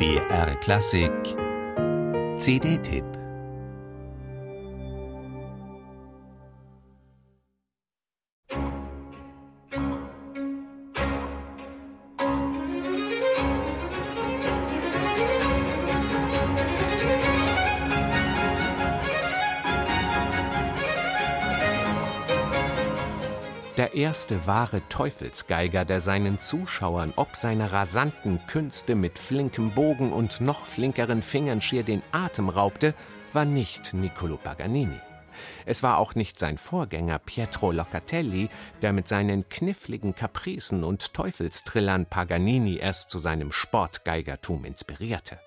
BR Klassik. CD-Tipp Der erste wahre Teufelsgeiger, der seinen Zuschauern ob seiner rasanten Künste mit flinkem Bogen und noch flinkeren Fingern schier den Atem raubte, war nicht Niccolo Paganini. Es war auch nicht sein Vorgänger Pietro Locatelli, der mit seinen kniffligen Kapricen und Teufelstrillern Paganini erst zu seinem Sportgeigertum inspirierte.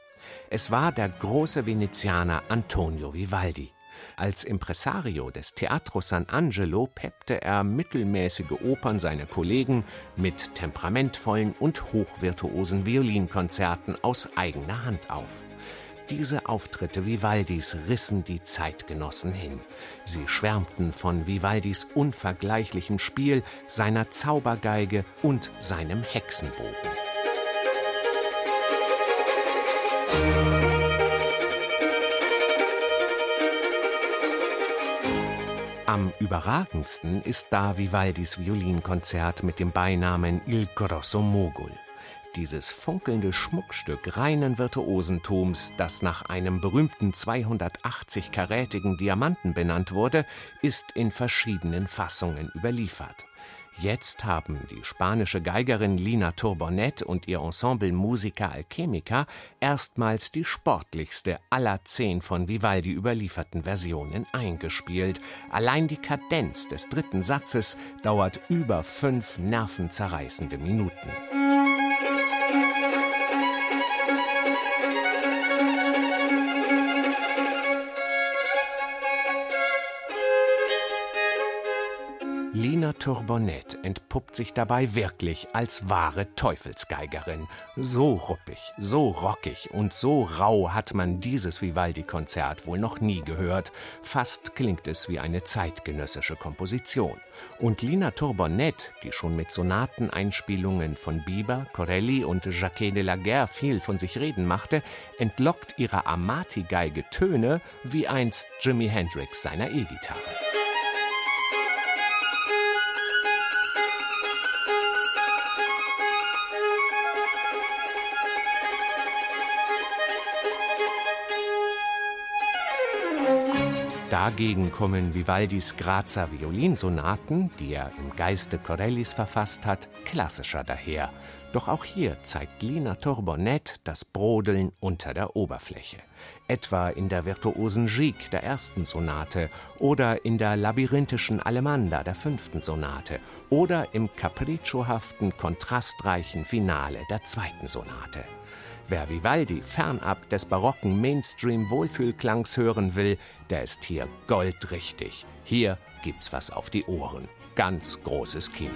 Es war der große Venezianer Antonio Vivaldi. Als Impresario des Teatro San Angelo peppte er mittelmäßige Opern seiner Kollegen mit temperamentvollen und hochvirtuosen Violinkonzerten aus eigener Hand auf. Diese Auftritte Vivaldis rissen die Zeitgenossen hin. Sie schwärmten von Vivaldis unvergleichlichem Spiel, seiner Zaubergeige und seinem Hexenbogen. Am überragendsten ist da Vivaldis Violinkonzert mit dem Beinamen Il Grosso Mogul. Dieses funkelnde Schmuckstück reinen Virtuosentums, das nach einem berühmten 280-karätigen Diamanten benannt wurde, ist in verschiedenen Fassungen überliefert. Jetzt haben die spanische Geigerin Lina Turbonet und ihr Ensemble Musica Alchemica erstmals die sportlichste aller zehn von Vivaldi überlieferten Versionen eingespielt. Allein die Kadenz des dritten Satzes dauert über fünf nervenzerreißende Minuten. Lina Tourbonnet entpuppt sich dabei wirklich als wahre Teufelsgeigerin. So ruppig, so rockig und so rau hat man dieses Vivaldi-Konzert wohl noch nie gehört. Fast klingt es wie eine zeitgenössische Komposition. Und Lina Tourbonnet, die schon mit Sonateneinspielungen von Bieber, Corelli und Jacquet de la Guerre viel von sich reden machte, entlockt ihrer Amati-Geige Töne wie einst Jimi Hendrix seiner E-Gitarre. Dagegen kommen Vivaldis Grazer Violinsonaten, die er im Geiste Corellis verfasst hat, klassischer daher. Doch auch hier zeigt Lina Tourbonnet das Brodeln unter der Oberfläche. Etwa in der virtuosen Gigue der ersten Sonate oder in der labyrinthischen Allemanda der fünften Sonate oder im capricciohaften, kontrastreichen Finale der zweiten Sonate. Wer Vivaldi fernab des barocken Mainstream-Wohlfühlklangs hören will, der ist hier goldrichtig. Hier gibt's was auf die Ohren. Ganz großes Kino.